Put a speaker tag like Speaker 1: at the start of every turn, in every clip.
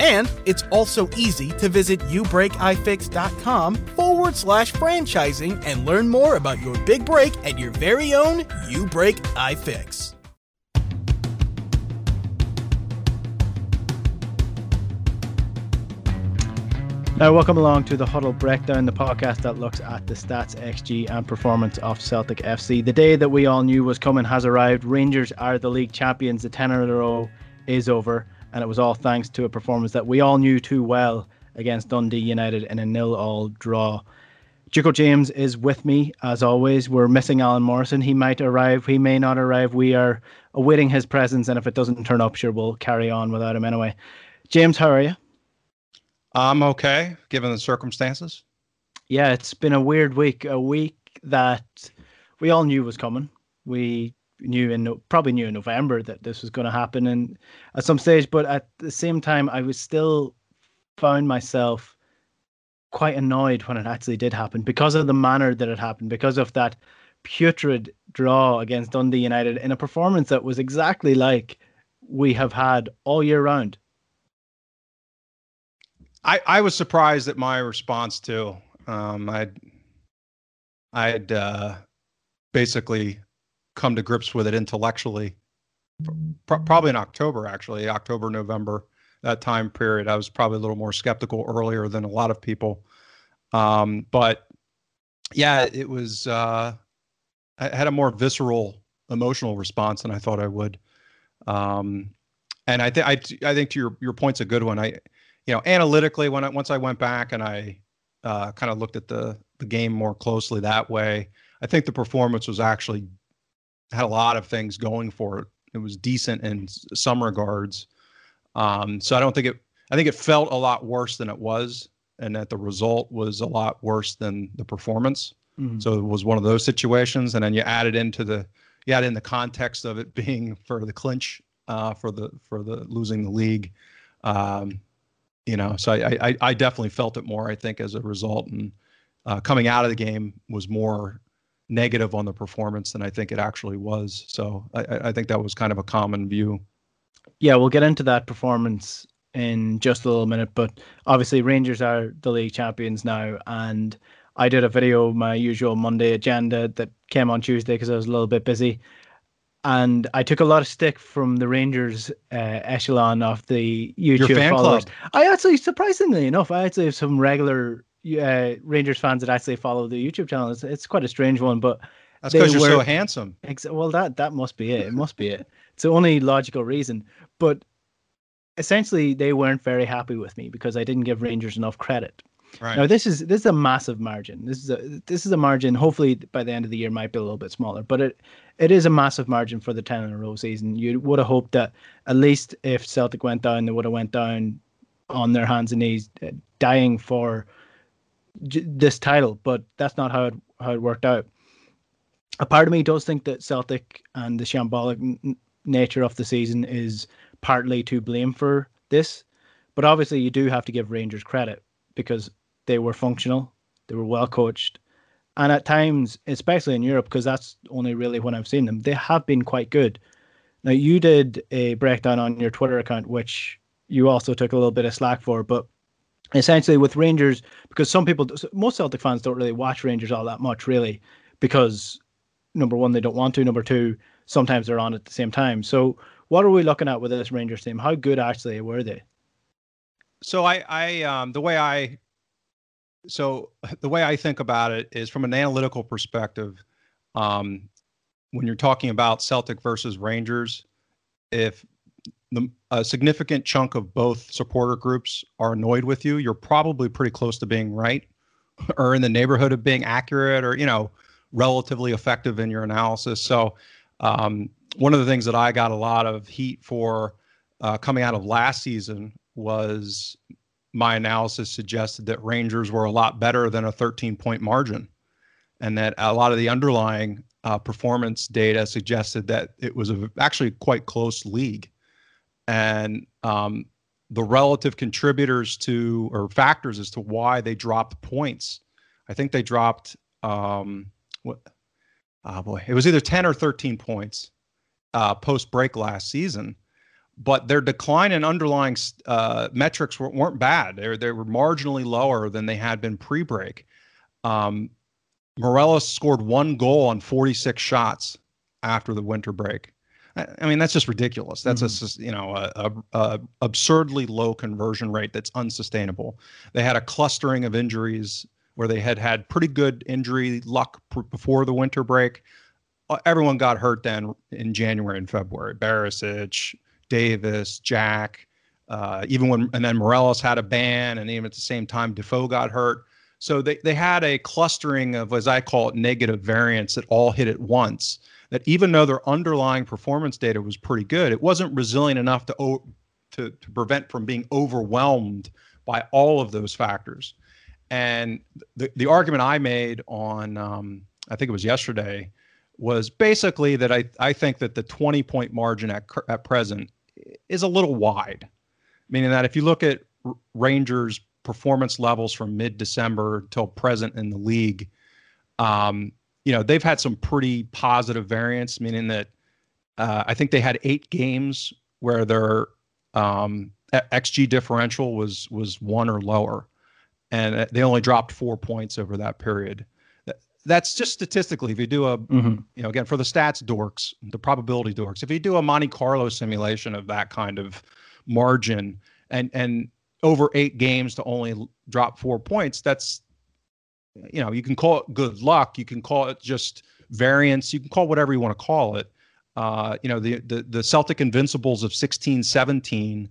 Speaker 1: And it's also easy to visit youbreakifix.com forward slash franchising and learn more about your big break at your very own You Break iFix.
Speaker 2: Now, welcome along to the Huddle Breakdown, the podcast that looks at the stats, XG, and performance of Celtic FC. The day that we all knew was coming has arrived. Rangers are the league champions. The 10 in a row is over, and it was all thanks to a performance that we all knew too well against Dundee United in a nil-all draw. Juco James is with me as always. We're missing Alan Morrison. He might arrive, he may not arrive. We are awaiting his presence, and if it doesn't turn up, sure we'll carry on without him anyway. James, how are you?
Speaker 3: I'm okay, given the circumstances.
Speaker 2: Yeah, it's been a weird week. A week that we all knew was coming. We knew in probably knew in November that this was going to happen, and at some stage. But at the same time, I was still found myself quite annoyed when it actually did happen because of the manner that it happened, because of that putrid draw against Dundee United in a performance that was exactly like we have had all year round.
Speaker 3: I, I was surprised at my response too. Um, I'd I'd uh, basically come to grips with it intellectually, pr- probably in October actually, October November that time period. I was probably a little more skeptical earlier than a lot of people, um, but yeah, it was. Uh, I had a more visceral emotional response than I thought I would, um, and I think I I think to your your point's a good one. I you know, analytically, when I, once I went back and I uh, kind of looked at the the game more closely that way, I think the performance was actually had a lot of things going for it. It was decent in some regards. Um, so I don't think it. I think it felt a lot worse than it was, and that the result was a lot worse than the performance. Mm-hmm. So it was one of those situations, and then you added into the you add in the context of it being for the clinch uh, for the for the losing the league. Um, you know, so I, I, I definitely felt it more. I think as a result, and uh, coming out of the game was more negative on the performance than I think it actually was. So I, I think that was kind of a common view.
Speaker 2: Yeah, we'll get into that performance in just a little minute, but obviously Rangers are the league champions now, and I did a video, my usual Monday agenda that came on Tuesday because I was a little bit busy, and I took a lot of stick from the Rangers uh, echelon of the YouTube
Speaker 3: fan
Speaker 2: followers.
Speaker 3: club.
Speaker 2: I actually, surprisingly enough, I actually have some regular uh, Rangers fans that actually follow the YouTube channel. It's, it's quite a strange one, but
Speaker 3: That's
Speaker 2: they
Speaker 3: because you're so
Speaker 2: were-
Speaker 3: handsome.
Speaker 2: Ex- well, that that must be it. It must be it. It's the only logical reason. But essentially, they weren't very happy with me because I didn't give Rangers enough credit. Right. Now this is this is a massive margin. This is a this is a margin. Hopefully by the end of the year might be a little bit smaller, but it it is a massive margin for the ten in a row season. You would have hoped that at least if Celtic went down, they would have went down on their hands and knees, uh, dying for this title. But that's not how it how it worked out. A part of me does think that Celtic and the shambolic n- nature of the season is partly to blame for this. But obviously, you do have to give Rangers credit because they were functional, they were well coached, and at times, especially in Europe, because that's only really when I've seen them, they have been quite good. Now, you did a breakdown on your Twitter account, which you also took a little bit of slack for, but essentially with Rangers, because some people, most Celtic fans don't really watch Rangers all that much, really, because number one, they don't want to. Number two, sometimes they're on at the same time. So, what are we looking at with this Rangers team? How good actually were they?
Speaker 3: So I, I, um, the way I, so the way I think about it is from an analytical perspective. Um, when you're talking about Celtic versus Rangers, if the, a significant chunk of both supporter groups are annoyed with you, you're probably pretty close to being right or in the neighborhood of being accurate or, you know, relatively effective in your analysis. So, um, one of the things that I got a lot of heat for uh, coming out of last season was my analysis suggested that Rangers were a lot better than a 13 point margin, and that a lot of the underlying uh, performance data suggested that it was a, actually quite close league and um, the relative contributors to or factors as to why they dropped points. I think they dropped um, what? Oh boy, it was either ten or thirteen points uh, post break last season, but their decline in underlying uh, metrics were, not bad. They were, they were marginally lower than they had been pre break. Um, scored one goal on 46 shots after the winter break. I mean, that's just ridiculous. That's mm-hmm. a you know a, a, a, absurdly low conversion rate that's unsustainable. They had a clustering of injuries where they had had pretty good injury luck pr- before the winter break. Uh, everyone got hurt then in January and February. Barisic, Davis, Jack, uh, even when and then Morelos had a ban, and even at the same time Defoe got hurt. So they they had a clustering of, as I call it, negative variants that all hit at once that even though their underlying performance data was pretty good, it wasn't resilient enough to, to, to prevent from being overwhelmed by all of those factors. And the, the argument I made on, um, I think it was yesterday, was basically that I, I think that the 20 point margin at, at present is a little wide, meaning that if you look at Rangers' performance levels from mid December till present in the league, um, you know, they've had some pretty positive variants, meaning that uh, I think they had eight games where their um, xG differential was was one or lower, and they only dropped four points over that period. That's just statistically. If you do a, mm-hmm. you know, again for the stats dorks, the probability dorks, if you do a Monte Carlo simulation of that kind of margin and and over eight games to only drop four points, that's you know, you can call it good luck, you can call it just variance, you can call whatever you want to call it. Uh, you know, the, the the Celtic Invincibles of 16, 17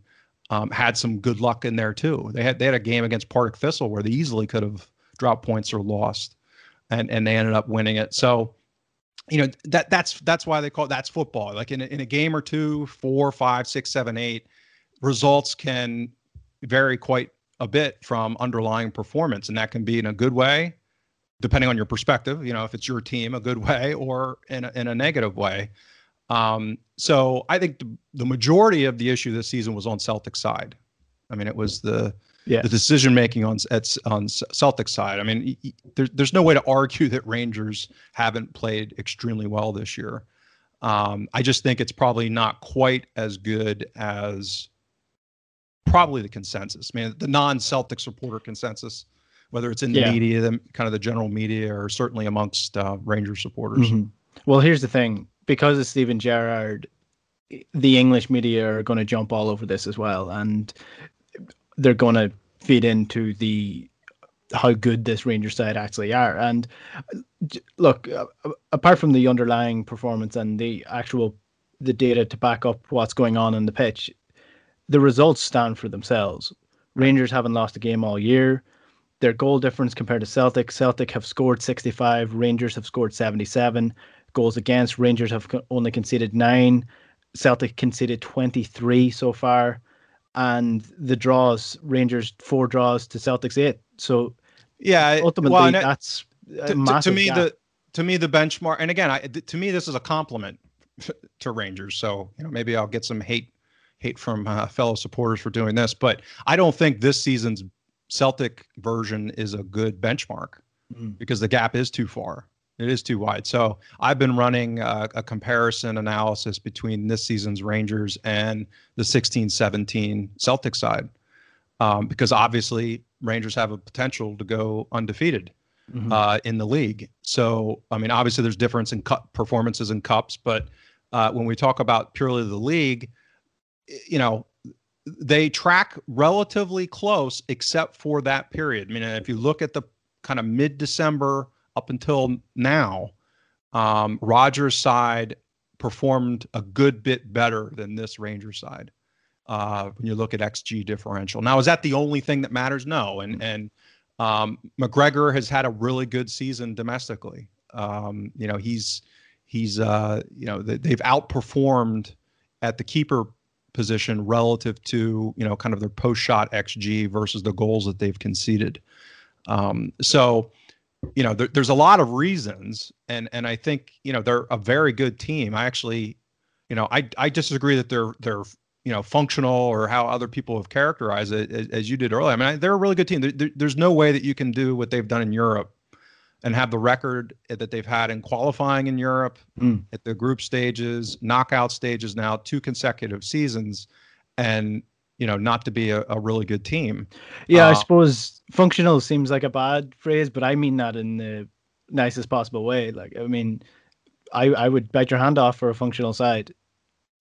Speaker 3: um, had some good luck in there too. They had they had a game against Partick Thistle where they easily could have dropped points or lost, and and they ended up winning it. So, you know that that's that's why they call it that's football. Like in a, in a game or two, four, five, six, seven, eight, results can vary quite a bit from underlying performance, and that can be in a good way, depending on your perspective. You know, if it's your team, a good way, or in a, in a negative way. Um, so I think the, the majority of the issue this season was on Celtic side. I mean, it was the yeah. the decision making on at, on Celtic side. I mean, there's there's no way to argue that Rangers haven't played extremely well this year. Um, I just think it's probably not quite as good as probably the consensus. I mean, the non-Celtic supporter consensus, whether it's in the yeah. media, the kind of the general media, or certainly amongst uh, Ranger supporters. Mm-hmm.
Speaker 2: Well, here's the thing: because of Steven Gerrard, the English media are going to jump all over this as well, and they're going to feed into the how good this Ranger side actually are. And look, uh, apart from the underlying performance and the actual the data to back up what's going on in the pitch, the results stand for themselves. Rangers haven't lost a game all year. Their goal difference compared to Celtic. Celtic have scored 65, Rangers have scored 77 goals against. Rangers have only conceded nine. Celtic conceded 23 so far. And the draws, Rangers four draws to Celtic's eight. So
Speaker 3: yeah,
Speaker 2: ultimately
Speaker 3: well,
Speaker 2: that's
Speaker 3: to, to, me gap. the to me the benchmark. And again, I, to me this is a compliment to Rangers. So you know maybe I'll get some hate hate from uh, fellow supporters for doing this, but I don't think this season's Celtic version is a good benchmark mm. because the gap is too far. It is too wide. So I've been running a, a comparison analysis between this season's Rangers and the 16 17 Celtic side um, because obviously Rangers have a potential to go undefeated. Mm-hmm. Uh, in the league. So, I mean, obviously there's difference in cup performances in cups, but uh, when we talk about purely the league, you know, they track relatively close except for that period. I mean, if you look at the kind of mid December up until now, um, Rodgers' side performed a good bit better than this Ranger side. Uh, when you look at XG differential. Now, is that the only thing that matters? No. And and um, McGregor has had a really good season domestically. Um, you know, he's he's uh, you know they've outperformed at the keeper position relative to you know kind of their post shot xG versus the goals that they've conceded. Um, so you know, there, there's a lot of reasons, and and I think you know they're a very good team. I actually, you know, I I disagree that they're they're you know functional or how other people have characterized it as, as you did earlier. I mean, they're a really good team. There, there, there's no way that you can do what they've done in Europe and have the record that they've had in qualifying in Europe mm. at the group stages, knockout stages now, two consecutive seasons, and you know, not to be a, a really good team.
Speaker 2: Yeah, uh, I suppose functional seems like a bad phrase, but I mean that in the nicest possible way. Like, I mean, I I would bite your hand off for a functional side.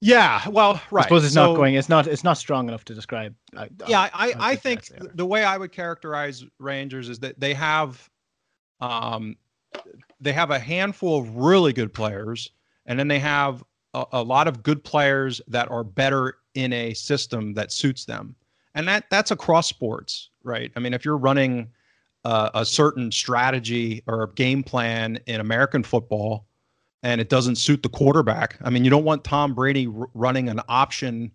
Speaker 3: Yeah, well, right.
Speaker 2: I suppose it's so, not going. It's not. It's not strong enough to describe.
Speaker 3: I, yeah, I I, I think the way I would characterize Rangers is that they have, um, they have a handful of really good players, and then they have a, a lot of good players that are better in a system that suits them. And that that's across sports, right? I mean, if you're running uh, a certain strategy or game plan in American football and it doesn't suit the quarterback, I mean, you don't want Tom Brady r- running an option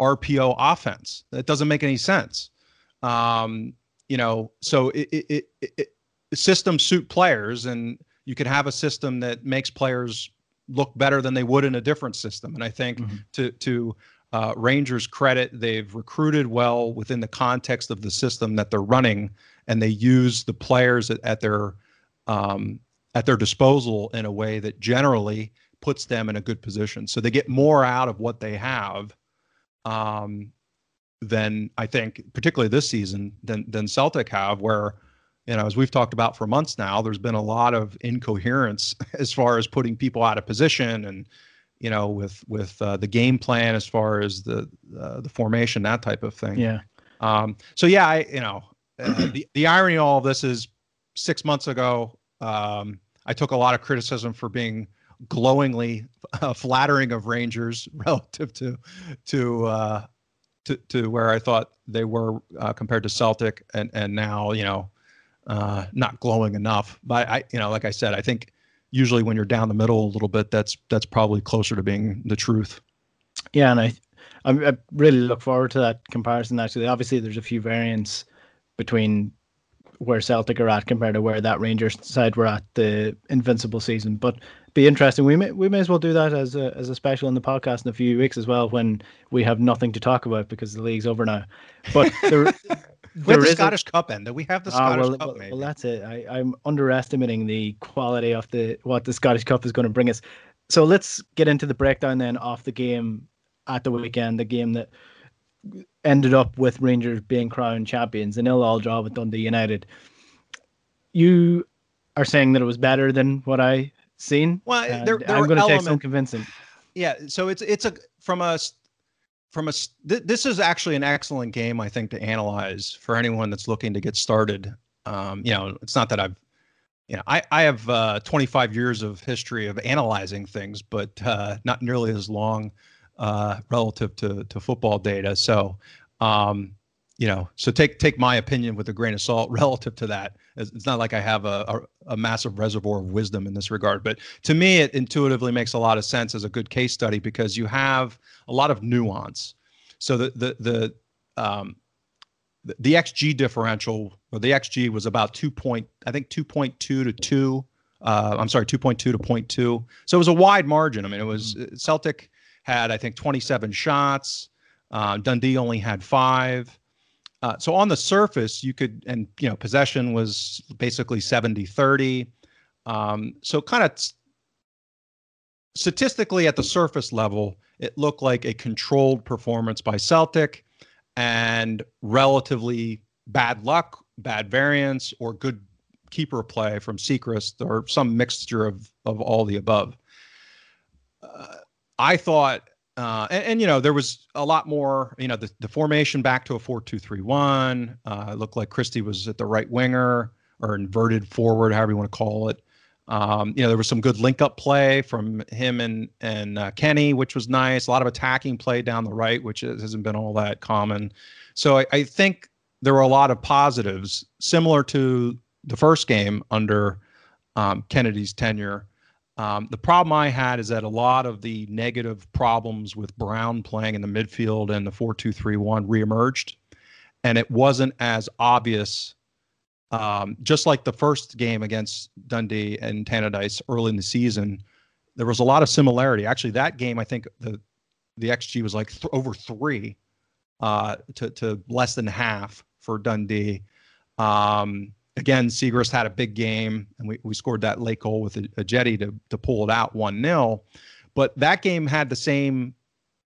Speaker 3: RPO offense. That doesn't make any sense. Um, you know, so it, it, it, it systems suit players, and you could have a system that makes players look better than they would in a different system. And I think mm-hmm. to to uh, Rangers credit, they've recruited well within the context of the system that they're running, and they use the players at, at their um, at their disposal in a way that generally puts them in a good position. So they get more out of what they have um, than I think, particularly this season, than than Celtic have, where you know, as we've talked about for months now, there's been a lot of incoherence as far as putting people out of position and you know, with with uh, the game plan as far as the uh, the formation, that type of thing.
Speaker 2: Yeah.
Speaker 3: Um, so yeah, I you know, uh, the the irony of all of this is six months ago, um, I took a lot of criticism for being glowingly uh, flattering of Rangers relative to to uh, to to where I thought they were uh, compared to Celtic, and and now you know, Uh, not glowing enough. But I you know, like I said, I think usually when you're down the middle a little bit, that's that's probably closer to being the truth.
Speaker 2: Yeah, and I, I really look forward to that comparison. Actually, obviously, there's a few variants between where Celtic are at compared to where that Rangers side were at the invincible season. But be interesting. We may we may as well do that as a as a special in the podcast in a few weeks as well when we have nothing to talk about because the league's over now. But there
Speaker 3: With the Scottish a... Cup end, that we have the ah, Scottish
Speaker 2: well,
Speaker 3: Cup.
Speaker 2: Well, well, that's it. I, I'm underestimating the quality of the what the Scottish Cup is going to bring us. So let's get into the breakdown then of the game at the weekend. The game that ended up with Rangers being crowned champions, an nil-all draw with Dundee United. You are saying that it was better than what I seen.
Speaker 3: Well, there, there
Speaker 2: I'm going to take some convincing.
Speaker 3: Yeah, so it's it's a from a from a th- this is actually an excellent game i think to analyze for anyone that's looking to get started. Um, you know it's not that i've you know i, I have uh, 25 years of history of analyzing things but uh, not nearly as long uh, relative to, to football data. So um, you know, so take take my opinion with a grain of salt relative to that. It's not like I have a, a, a massive reservoir of wisdom in this regard, but to me, it intuitively makes a lot of sense as a good case study because you have a lot of nuance. So the the the um, the, the XG differential or the XG was about two point I think two point two to two. Uh, I'm sorry, 2.2 to 0.2. So it was a wide margin. I mean, it was mm-hmm. Celtic had I think 27 shots. Uh, Dundee only had five. Uh, so on the surface, you could, and you know, possession was basically 70 30. Um, so kind of statistically at the surface level, it looked like a controlled performance by Celtic and relatively bad luck, bad variance, or good keeper play from Siegrist, or some mixture of, of all the above. Uh, I thought uh, and, and, you know there was a lot more. You know the, the formation back to a four-two-three-one. Uh, it looked like Christie was at the right winger or inverted forward, however you want to call it. Um, you know there was some good link-up play from him and and uh, Kenny, which was nice. A lot of attacking play down the right, which hasn't been all that common. So I, I think there were a lot of positives, similar to the first game under um, Kennedy's tenure. Um, the problem I had is that a lot of the negative problems with Brown playing in the midfield and the 4 2 3 1 reemerged. And it wasn't as obvious, um, just like the first game against Dundee and Tannadice early in the season. There was a lot of similarity. Actually, that game, I think the the XG was like th- over three uh, to, to less than half for Dundee. Um, again, Siegrist had a big game, and we, we scored that late goal with a, a jetty to to pull it out one 0 But that game had the same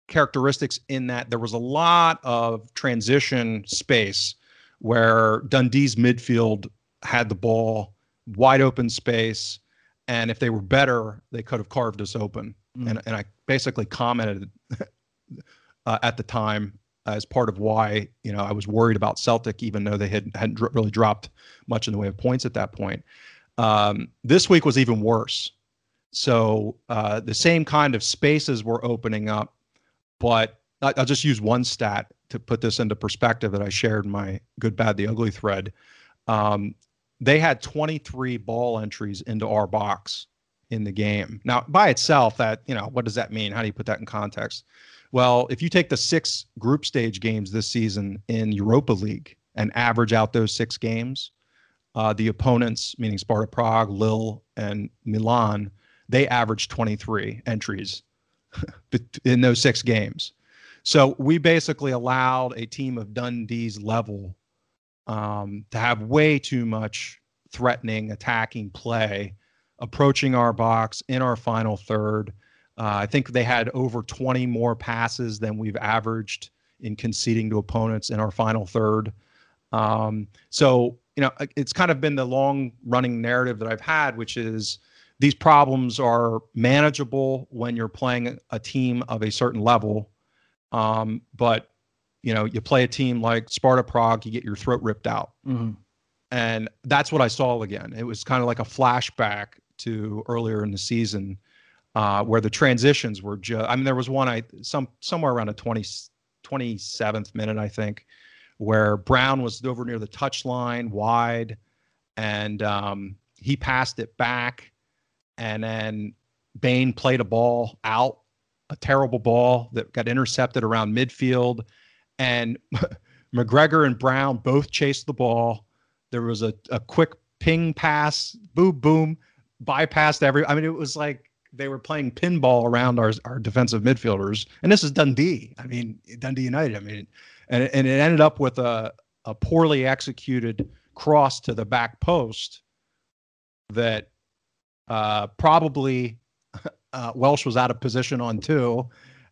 Speaker 3: characteristics in that there was a lot of transition space where Dundee's midfield had the ball, wide open space, and if they were better, they could have carved us open. Mm. And and I basically commented uh, at the time as part of why you know I was worried about Celtic, even though they had hadn't dr- really dropped much in the way of points at that point. Um, this week was even worse. So uh, the same kind of spaces were opening up, but I'll just use one stat to put this into perspective that I shared in my good, bad, the ugly thread. Um, they had 23 ball entries into our box in the game. Now, by itself, that you know, what does that mean? How do you put that in context? Well, if you take the six group stage games this season in Europa League and average out those six games, uh, the opponents, meaning Sparta Prague, Lille, and Milan, they averaged 23 entries in those six games. So we basically allowed a team of Dundee's level um, to have way too much threatening, attacking play, approaching our box in our final third uh, I think they had over 20 more passes than we've averaged in conceding to opponents in our final third. Um, so, you know, it's kind of been the long running narrative that I've had, which is these problems are manageable when you're playing a team of a certain level. Um, but, you know, you play a team like Sparta Prague, you get your throat ripped out. Mm-hmm. And that's what I saw again. It was kind of like a flashback to earlier in the season uh, where the transitions were just. I mean, there was one I some somewhere around a 20, 27th minute, I think, where Brown was over near the touch line, wide, and um, he passed it back, and then Bain played a ball out, a terrible ball that got intercepted around midfield, and McGregor and Brown both chased the ball. There was a, a quick ping pass, boom, boom, bypassed every. I mean, it was like they were playing pinball around our our defensive midfielders, and this is Dundee. I mean, Dundee United. I mean, and and it ended up with a a poorly executed cross to the back post that uh, probably uh, Welsh was out of position on two.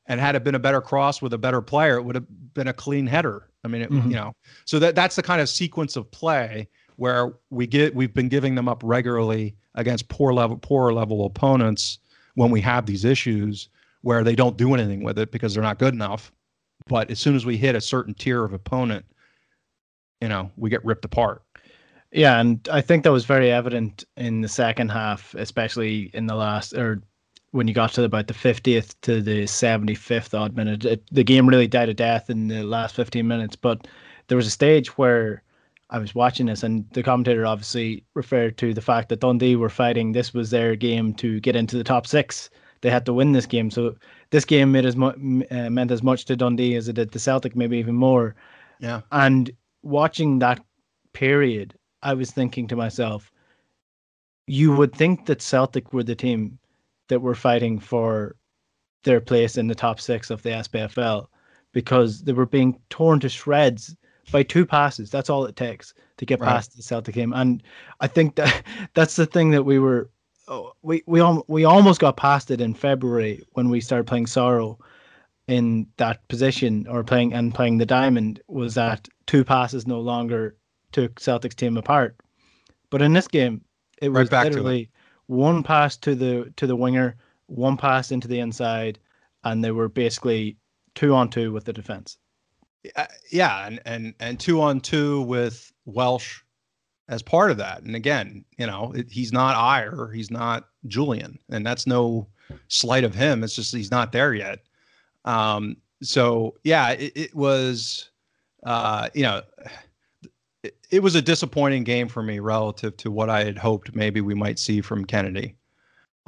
Speaker 3: and had it been a better cross with a better player, it would have been a clean header. I mean, it, mm-hmm. you know, so that that's the kind of sequence of play where we get we've been giving them up regularly against poor level poorer level opponents when we have these issues where they don't do anything with it because they're not good enough. But as soon as we hit a certain tier of opponent, you know, we get ripped apart.
Speaker 2: Yeah, and I think that was very evident in the second half, especially in the last or when you got to about the 50th to the 75th odd minute. It, the game really died a death in the last 15 minutes, but there was a stage where I was watching this, and the commentator obviously referred to the fact that Dundee were fighting. This was their game to get into the top six. They had to win this game, so this game made as mu- uh, meant as much to Dundee as it did to Celtic, maybe even more.
Speaker 3: Yeah.
Speaker 2: And watching that period, I was thinking to myself, you would think that Celtic were the team that were fighting for their place in the top six of the SPFL because they were being torn to shreds by two passes. That's all it takes to get
Speaker 3: Right.
Speaker 2: past the Celtic game. And I think that that's the thing that we were oh, we we al- we almost got past it in February when we started playing Soro in that position or playing and playing the diamond was that two passes no longer took Celtic's team apart. But in this game, it
Speaker 3: Right
Speaker 2: was
Speaker 3: back to it.
Speaker 2: literally one pass to the to the winger, one pass into the inside, and they were basically two on two with the defense.
Speaker 3: Uh, yeah, and and and two on two with Welsh as part of that. And again, you know, it, he's not Ajer, he's not Jullien, and that's no slight of him. It's just he's not there yet. Um, so yeah, it, it was, uh, you know, it, it was a disappointing game for me relative to what I had hoped maybe we might see from Kennedy.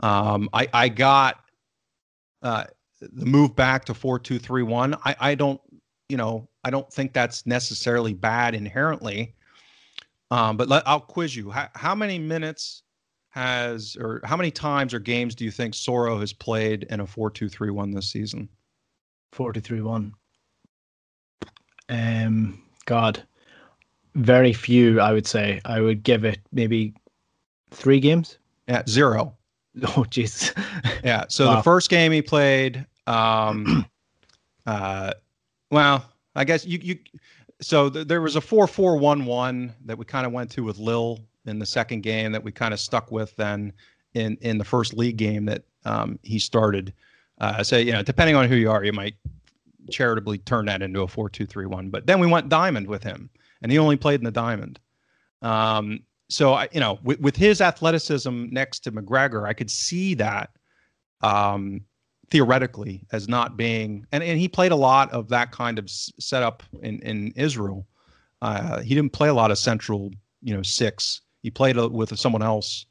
Speaker 3: Um, I I got uh, the move back to four two three one. I I don't you know, I don't think that's necessarily bad inherently. Um, but let, I'll quiz you. How, how many minutes has, or how many times or games do you think Soro has played in a four-two-three-one this season?
Speaker 2: Four to three one. Um, God, very few. I would say I would give it maybe three games.
Speaker 3: Yeah, zero.
Speaker 2: Oh Jesus!
Speaker 3: Yeah. So
Speaker 2: Wow.
Speaker 3: the first game he played, um, uh, well, I guess you you. So th- there was a four-four-one-one that we kind of went to with Lille in the second game that we kind of stuck with then in in the first league game that um, he started. Uh, so you know, depending on who you are, you might charitably turn that into a four-two-three-one. But then we went diamond with him, and he only played in the diamond. Um, so I, you know, with, with his athleticism next to McGregor, I could see that um, theoretically as not being, and, and he played a lot of that kind of setup in in Israel. Uh, he didn't play a lot of central, you know, six. He played uh, with someone else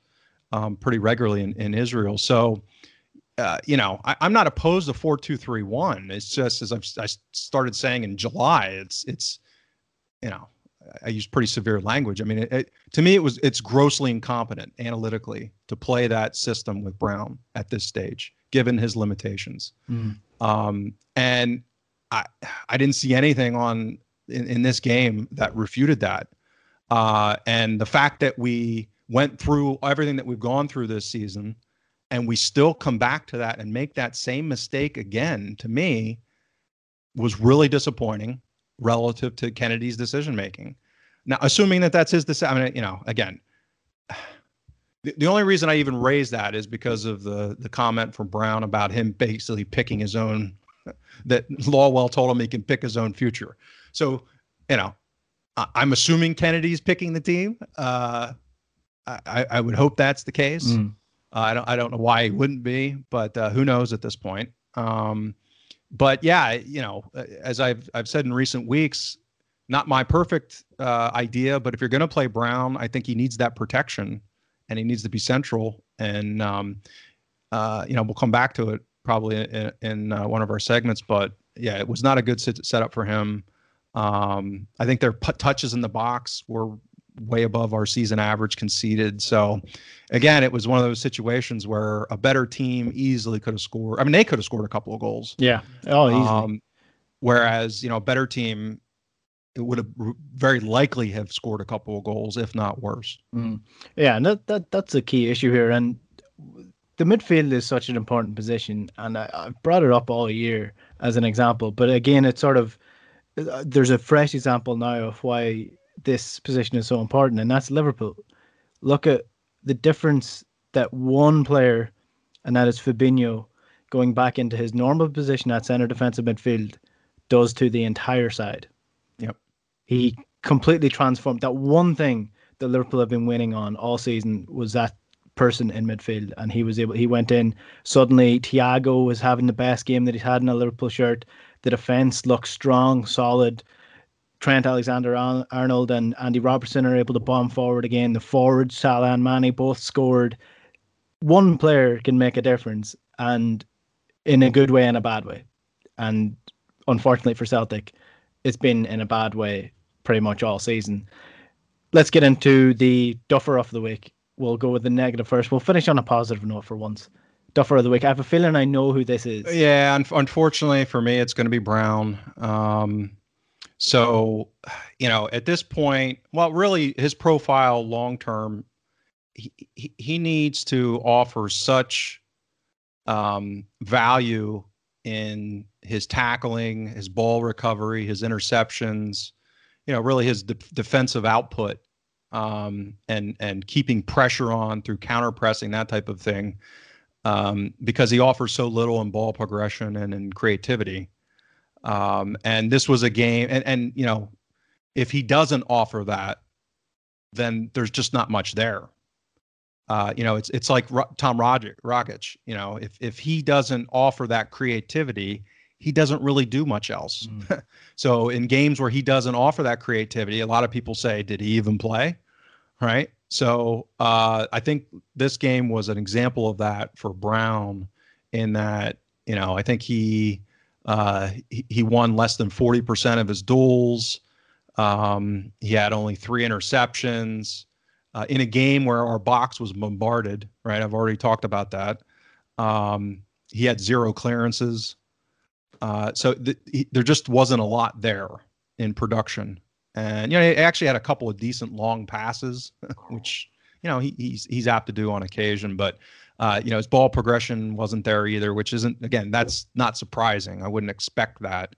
Speaker 3: um, pretty regularly in, in Israel. So, uh, you know, I, I'm not opposed to four two three one. It's just as I've, I started saying in July, it's it's, you know, I use pretty severe language. I mean, it, it, to me, it was it's grossly incompetent analytically to play that system with Brown at this stage, given his limitations.
Speaker 2: Mm.
Speaker 3: Um, and I I didn't see anything on in, in this game that refuted that. Uh, and the fact that we went through everything that we've gone through this season, and we still come back to that and make that same mistake again, to me, was really disappointing relative to Kennedy's decision making. Now, assuming that that's his decision, I mean, you know, again, the, the only reason I even raised that is because of the the comment from Brown about him basically picking his own that Lawwell told him he can pick his own future. So, you know, I, I'm assuming Kennedy's picking the team. Uh, I, I- I would hope that's the case.
Speaker 2: Mm.
Speaker 3: Uh, I don't I don't know why he wouldn't be, but uh, who knows at this point. Um, but yeah, you know, uh, as I've I've said in recent weeks, not my perfect uh, idea, but if you're going to play Brown, I think he needs that protection, and he needs to be central. And um, uh, you know, we'll come back to it probably in, in uh, one of our segments. But yeah, it was not a good sit- setup for him. Um, I think their put touches in the box were way above our season average conceded. So again, it was one of those situations where a better team easily could have scored. I mean, they could have scored a couple of goals.
Speaker 2: Yeah. Oh, easily.
Speaker 3: Um, whereas, you know, a better team it would have very likely have scored a couple of goals, if not worse.
Speaker 2: Mm. Yeah, and that, that that's a key issue here. And the midfield is such an important position, and I, I've brought it up all year as an example. But again, it's sort of uh, there's a fresh example now of why this position is so important, and that's Liverpool. Look at the difference that one player, and that is Fabinho, going back into his normal position at centre defensive midfield, does to the entire side. He completely transformed that one thing that Liverpool have been winning on all season was that person in midfield, and he was able. He went in suddenly. Thiago was having the best game that he's had in a Liverpool shirt. The defense looked strong, solid. Trent Alexander Arnold and Andy Robertson are able to bomb forward again. The forwards, Salah and Mané, both scored. One player can make a difference, and in a good way and a bad way. And unfortunately for Celtic, it's been in a bad way pretty much all season. Let's get into the duffer of the week. We'll go with the negative first. We'll finish on a positive note for once. Duffer of the week. I have a feeling I know who this is.
Speaker 3: Yeah, un- unfortunately for me, it's going to be Brown. Um, so, you know, at this point, well, really, his profile long term, he, he, he needs to offer such um, value in his tackling, his ball recovery, his interceptions, you know, really his de- defensive output um, and and keeping pressure on through counter pressing, that type of thing, um, because he offers so little in ball progression and in creativity. Um, and this was a game, and and you know, if he doesn't offer that, then there's just not much there. Uh, you know, it's it's like Ro- Tom Rogic, Rogic. You know, if if he doesn't offer that creativity, he doesn't really do much else. Mm. so in games where he doesn't offer that creativity, a lot of people say, did he even play? Right. So uh, I think this game was an example of that for Brown, in that you know I think he uh, he, he won less than forty percent of his duels. Um, he had only three interceptions uh, in a game where our box was bombarded, right? I've already talked about that. Um, he had zero clearances. Uh, so th- he, there just wasn't a lot there in production. And, you know, he actually had a couple of decent long passes, which, you know, he, he's, he's apt to do on occasion. But, uh, you know, his ball progression wasn't there either, which isn't, again, that's not surprising. I wouldn't expect that.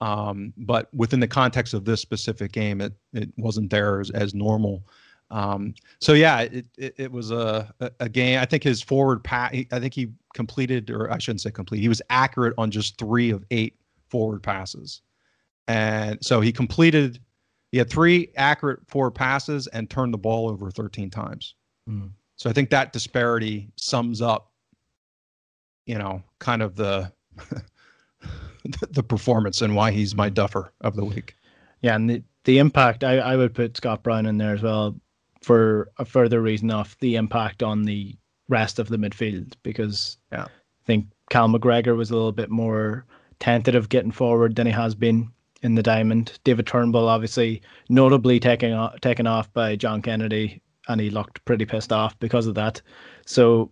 Speaker 3: Um, but within the context of this specific game, it, it wasn't there as, as normal. Um, so yeah, it, it, it was a, a game. I think his forward pass. I think he completed, or I shouldn't say complete. He was accurate on just three of eight forward passes, and so he completed. He had three accurate forward passes and turned the ball over 13 times. Mm. So I think that disparity sums up, you know, kind of the the performance and why he's my duffer of the week.
Speaker 2: Yeah, and the, the impact I, I would put Scott Brown in there as well for a further reason of the impact on the rest of the midfield because yeah. I think Cal McGregor was a little bit more tentative getting forward than he has been in the diamond. David Turnbull obviously notably taken off, taken off by John Kennedy and he looked pretty pissed off because of that. So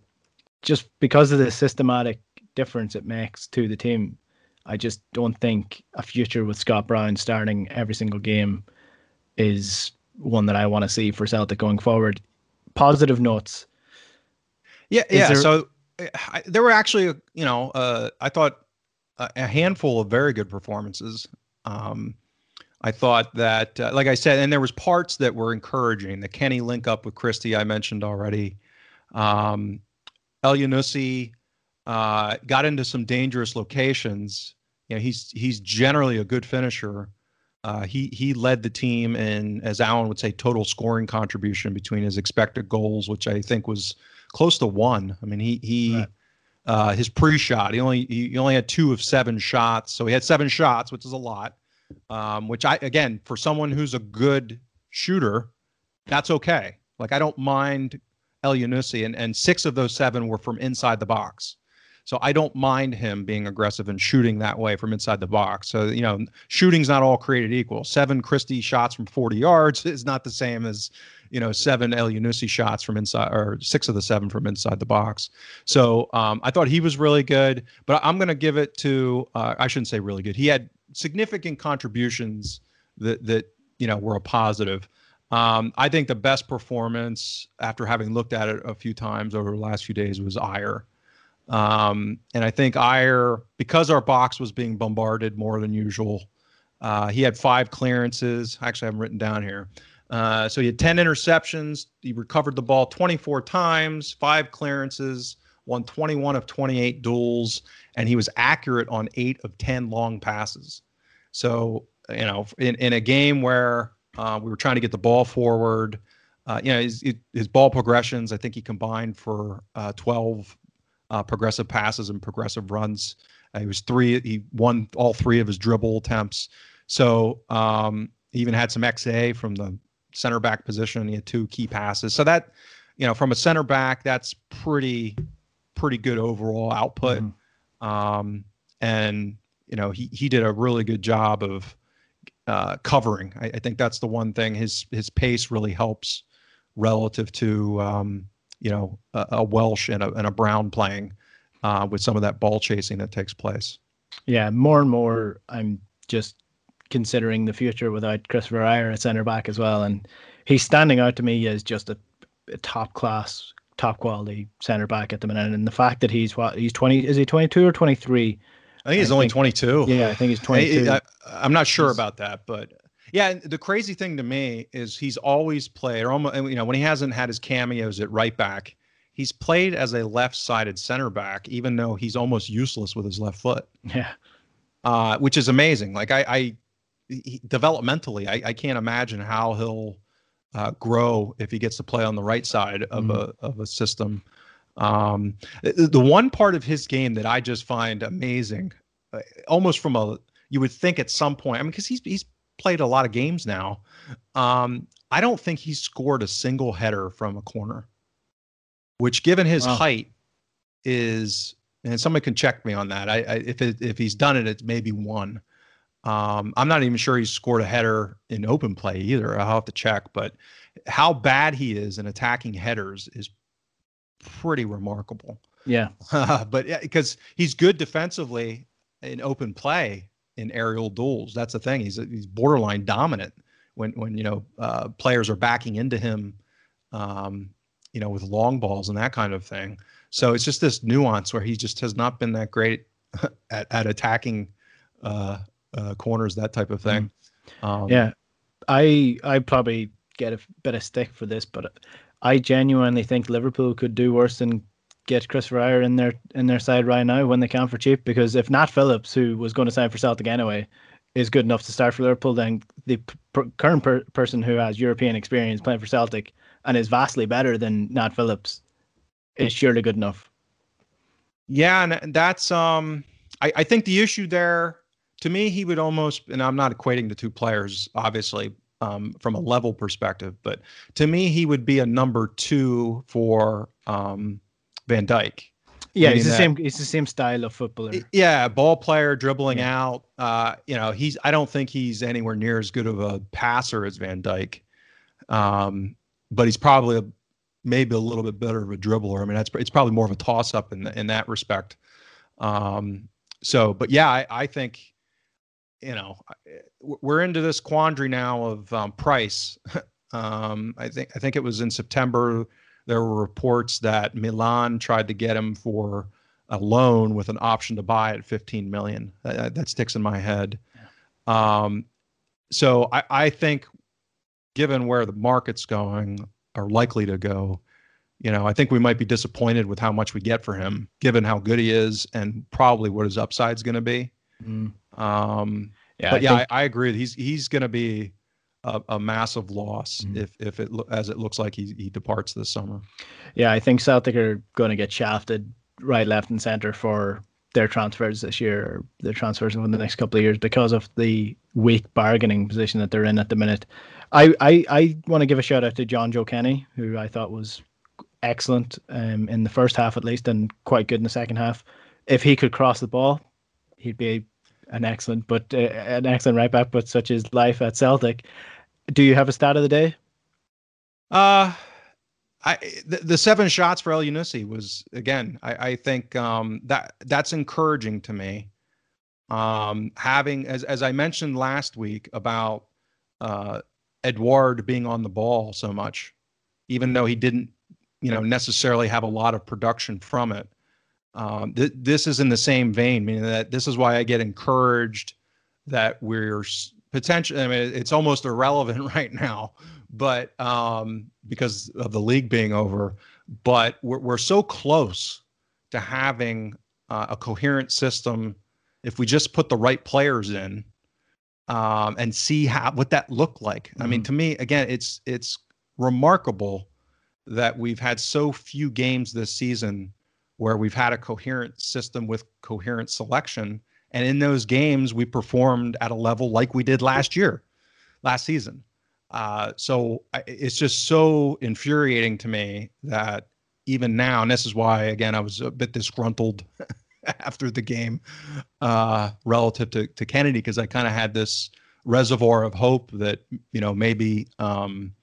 Speaker 2: just because of the systematic difference it makes to the team, I just don't think a future with Scott Brown starting every single game is one that I want to see for Celtic going forward. Positive notes.
Speaker 3: Yeah, Is yeah. There... So I, there were actually, you know, uh, I thought a, a, handful of very good performances. Um, I thought that, uh, like I said, and there was parts that were encouraging. The Kenny link up with Christie I mentioned already. Um, Elyounoussi uh, got into some dangerous locations. You know, he's he's generally a good finisher. Uh, he he led the team in, as Alan would say, total scoring contribution between his expected goals, which I think was close to one. I mean, he he right. uh, his pre-shot, he only he only had two of seven shots, so he had seven shots, which is a lot. Um, which I again, for someone who's a good shooter, that's okay. Like I don't mind Elyounoussi, and and six of those seven were from inside the box. So I don't mind him being aggressive and shooting that way from inside the box. So, you know, shooting's not all created equal. Seven Christie shots from 40 yards is not the same as, you know, seven Elyounoussi shots from inside or six of the seven from inside the box. So um, I thought he was really good, but I'm going to give it to, uh, I shouldn't say really good. He had significant contributions that, that, you know, were a positive. Um, I think the best performance after having looked at it a few times over the last few days was Ajer. Um, and I think Ajer, because our box was being bombarded more than usual, uh, he had five clearances. Actually, I have written down here. Uh, so he had 10 interceptions. He recovered the ball 24 times, five clearances, won 21 of 28 duels, and he was accurate on eight of 10 long passes. So, you know, in, in a game where uh, we were trying to get the ball forward, uh, you know, his, his ball progressions, I think he combined for uh, 12 uh, progressive passes and progressive runs. Uh, he was three. He won all three of his dribble attempts. So um, he even had some XA from the center back position. He had two key passes. So that, you know, from a center back, that's pretty, pretty good overall output. Mm-hmm. Um, and you know, he he did a really good job of uh, covering. I, I, think that's the one thing. His his pace really helps relative to um, you know a, a Welsh and a, and a Brown playing uh, with some of that ball chasing that takes place.
Speaker 2: Yeah, more and more, I'm just considering the future without Christopher Ajer at centre back as well, and he's standing out to me as just a, a top class, top quality centre back at the minute. And the fact that he's what he's twenty is he twenty two or twenty three?
Speaker 3: I think he's I only twenty two.
Speaker 2: Yeah, I think he's twenty two. I,
Speaker 3: am not sure he's, about that, but yeah, the crazy thing to me is he's always played, or almost, you know, when he hasn't had his cameos at right back, he's played as a left-sided center back, even though he's almost useless with his left foot.
Speaker 2: Yeah,
Speaker 3: uh, which is amazing. Like I, I he, developmentally, I, I, can't imagine how he'll uh, grow if he gets to play on the right side of mm. a of a system. Um, the, the one part of his game that I just find amazing, uh, almost from a you would think at some point. I mean, because he's he's played a lot of games now. Um, I don't think he's scored a single header from a corner, which, given his wow. height, is and somebody can check me on that. I, I if it, if he's done it, it's maybe one. Um, I'm not even sure he's scored a header in open play either. I'll have to check, but how bad he is in attacking headers is pretty remarkable.
Speaker 2: Yeah.
Speaker 3: Uh, but yeah, because he's good defensively in open play in aerial duels. That's the thing. He's he's borderline dominant when when you know uh, players are backing into him, um, you know, with long balls and that kind of thing. So it's just this nuance where he just has not been that great at, at attacking uh, uh, corners, that type of thing.
Speaker 2: Mm. Um, yeah, I I probably get a bit of stick for this, but I genuinely think Liverpool could do worse than get Chris Ajer in their in their side right now when they can for cheap. Because if Nat Phillips, who was going to sign for Celtic anyway, is good enough to start for Liverpool, then the p- current per- person who has European experience playing for Celtic and is vastly better than Nat Phillips is surely good enough.
Speaker 3: Yeah, and that's um, I, I think the issue there to me, he would almost, and I'm not equating the two players, obviously, um, from a level perspective, but to me, he would be a number two for um, Van Dijk.
Speaker 2: Yeah, he's the that, same. He's the same style of footballer.
Speaker 3: Yeah, ball player, dribbling yeah. out. Uh, you know, he's. I don't think he's anywhere near as good of a passer as Van Dijk, um, but he's probably a, maybe a little bit better of a dribbler. I mean, that's it's probably more of a toss up in in that respect. Um, so, but yeah, I, I think you know we're into this quandary now of um, price. um, I think I think it was in September there were reports that Milan tried to get him for a loan with an option to buy at 15 million. That, that sticks in my head. Um, so I, I think, given where the market's going or likely to go, you know, I think we might be disappointed with how much we get for him, given how good he is and probably what his upside is going to be. Mm. Um, yeah, but I yeah, think... I, I, agree. He's he's going to be a, a massive loss mm-hmm. if if it as it looks like he he departs this summer.
Speaker 2: Yeah, I think Celtic are going to get shafted right, left, and center for their transfers this year, or their transfers over the next couple of years because of the weak bargaining position that they're in at the minute. I I, I want to give a shout out to Jonjoe Kenny, who I thought was excellent um, in the first half at least, and quite good in the second half. If he could cross the ball, he'd be an excellent, but uh, an excellent right back. But such is life at Celtic. Do you have a stat of the day?
Speaker 3: Uh I the, the seven shots for Elyounoussi was again. I, I think um, that that's encouraging to me. Um, having as as I mentioned last week about uh, Edouard being on the ball so much, even though he didn't, you know, necessarily have a lot of production from it. Um, th- this is in the same vein, meaning that this is why I get encouraged that we're potentially. I mean, it's almost irrelevant right now, but um, because of the league being over, but we're we're so close to having uh, a coherent system. If we just put the right players in, um, and see how what that looked like. Mm-hmm. I mean, mm-hmm. to me, again, it's it's remarkable that we've had so few games this season where we've had a coherent system with coherent selection. And in those games, we performed at a level like we did last year. last season. Uh, so I, it's just so infuriating to me that even now, and this is why again I was a bit disgruntled after the game uh, relative to to Kennedy because I kind of had this reservoir of hope that you know maybe um,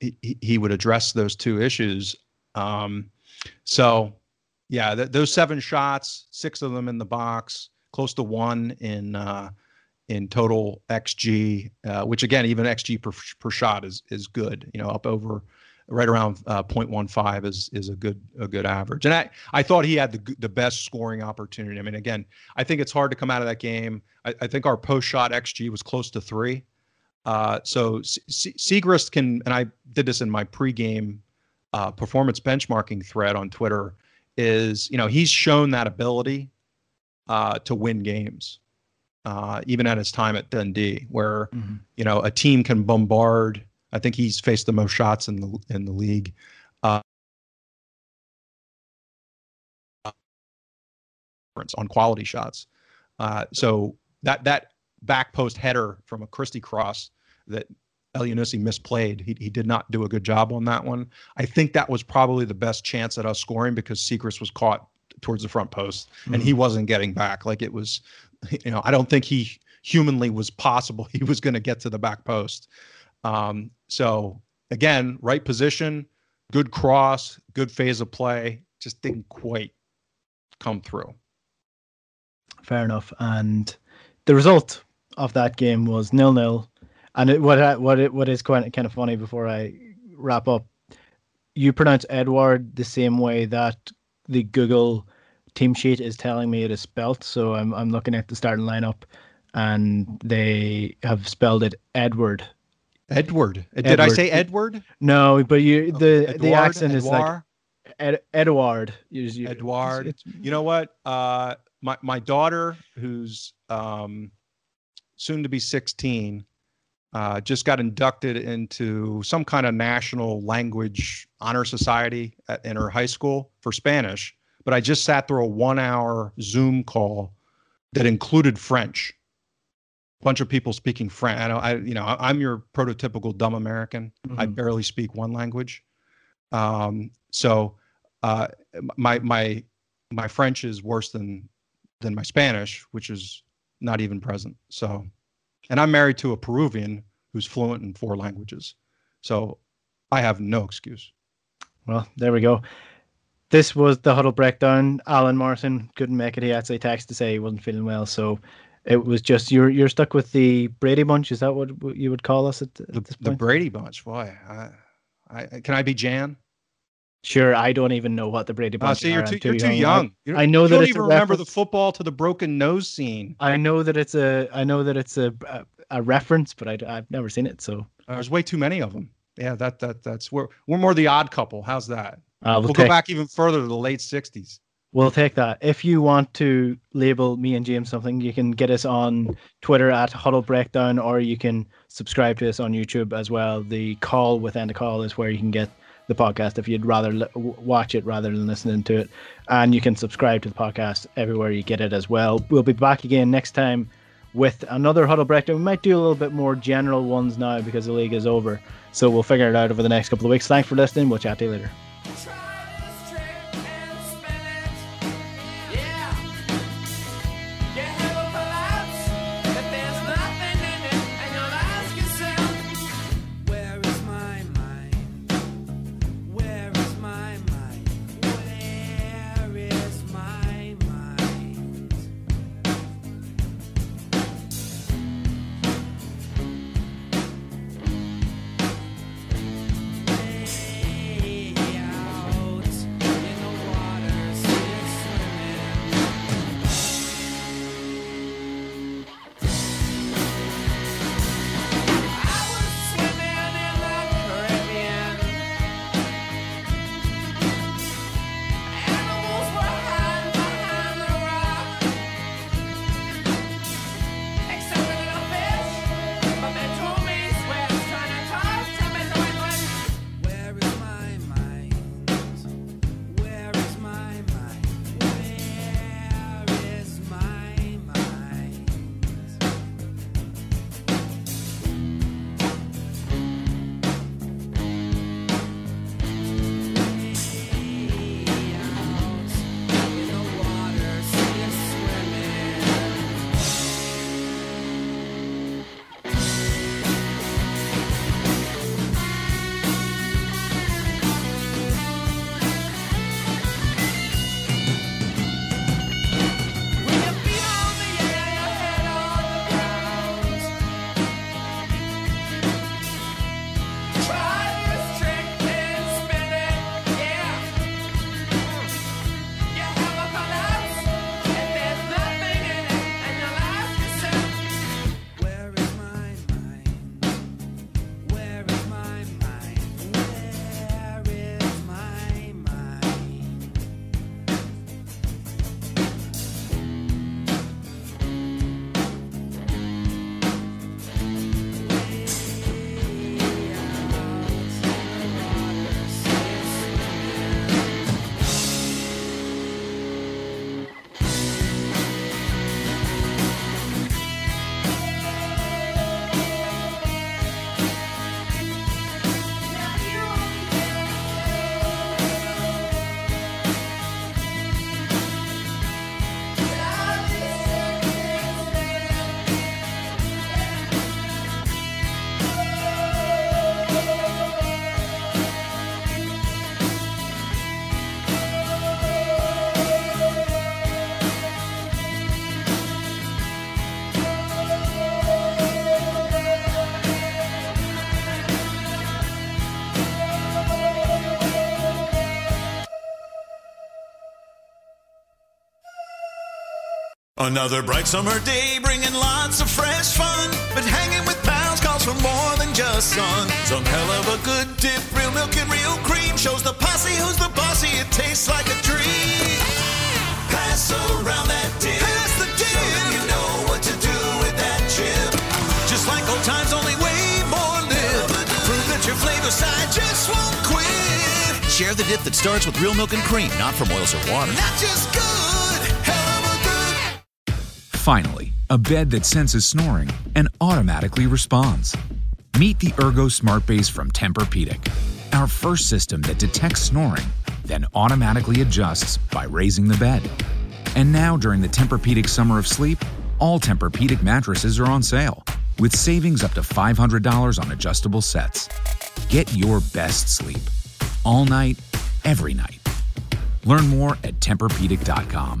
Speaker 3: he, he would address those two issues. Um, so yeah, th- those seven shots, six of them in the box, close to one in uh, in total xG, uh, which again, even xG per, per shot is is good. You know, up over right around uh, 0.15 is is a good a good average. And I I thought he had the the best scoring opportunity. I mean, again, I think it's hard to come out of that game. I, I think our post shot xG was close to three. Uh, so C- Siegrist can, and I did this in my pregame uh, performance benchmarking thread on Twitter. Is you know he's shown that ability uh, to win games, uh, even at his time at Dundee, where mm-hmm. you know a team can bombard I think he's faced the most shots in the in the league. Uh, on quality shots. Uh, so that that back post header from a Christie cross that Elyounoussi misplayed. He, he did not do a good job on that one. I think that was probably the best chance at us scoring because Siegrist was caught towards the front post mm-hmm. and he mm-hmm. wasn't getting back. Like it was, you know, I don't think he humanly was possible he was going to get to the back post. Um, so again, right position, good cross, good phase of play, just didn't quite come through.
Speaker 2: Fair enough. And the result of that game was nil nil. And it, what what it, what is quite kind of funny before I wrap up, you pronounce Edward the same way that the Google team sheet is telling me it is spelt. So I'm I'm looking at the starting lineup, and they have spelled it Edward
Speaker 3: Edward. Did I say Edward?
Speaker 2: No, but you the Edward, the accent is like Ed, Edward. You,
Speaker 3: Edward. It's, it's, you know what? Uh, my my daughter, who's um, soon to be sixteen, uh, just got inducted into some kind of national language honor society at, in her high school for Spanish. But I just sat through a one-hour Zoom call that included French A bunch of people speaking French. I, I you know, I'm your prototypical dumb American. Mm-hmm. I barely speak one language. Um, so uh, my my my French is worse than than my Spanish, which is not even present. So, and I'm married to a Peruvian who's fluent in four languages. So I have no excuse.
Speaker 2: Well, there we go. This was the huddle breakdown. Alan Morrison couldn't make it. He actually texted to say he wasn't feeling well. So it was just you're you're stuck with the Brady Bunch. Is that what you would call us at, at
Speaker 3: the, the, Brady Bunch? Boy, I, I, can I be Jan?
Speaker 2: Sure, I don't even know what the Brady uh, Bunch. Uh,
Speaker 3: see, you're too, too, you're too young.
Speaker 2: young. I, I know
Speaker 3: you
Speaker 2: that
Speaker 3: don't even remember the football to the broken nose scene.
Speaker 2: I know that it's a I know that it's a a, a reference, but I, I've never seen it. So
Speaker 3: uh, there's way too many of them. Yeah, that that that's we're we're more the odd couple. How's that? Uh, we'll, we'll take, go back even further to the late '60s.
Speaker 2: We'll take that. If you want to label me and James something, you can get us on Twitter at Huddle Breakdown, or you can subscribe to us on YouTube as well. The call within the call is where you can get the podcast if you'd rather watch it rather than listening to it. And you can subscribe to the podcast everywhere you get it as well. We'll be back again next time with another Huddle Breakdown. We might do a little bit more general ones now because the league is over. So we'll figure it out over the next couple of weeks. Thanks for listening. We'll chat to you later.
Speaker 4: Another bright summer day bringing lots of fresh fun. But hanging with pals calls for more than just sun. Some hell of a good dip, real milk and real cream. Shows the posse who's the bossy, it tastes like a dream. Pass around that dip. Pass the dip. Show them you know what to do with that chip. Just like old times, only way more lip. Prove that your flavor side just won't quit.
Speaker 5: Share the dip that starts with real milk and cream, not from oils or water.
Speaker 4: Not just good,
Speaker 6: Finally, a bed that senses snoring and automatically responds. Meet the Ergo Smart Base from Tempur-Pedic, our first system that detects snoring, then automatically adjusts by raising the bed. And now, during the Tempur-Pedic Summer of Sleep, all Tempur-Pedic mattresses are on sale, with savings up to $500 on adjustable sets. Get your best sleep all night, every night. Learn more at TempurPedic.com.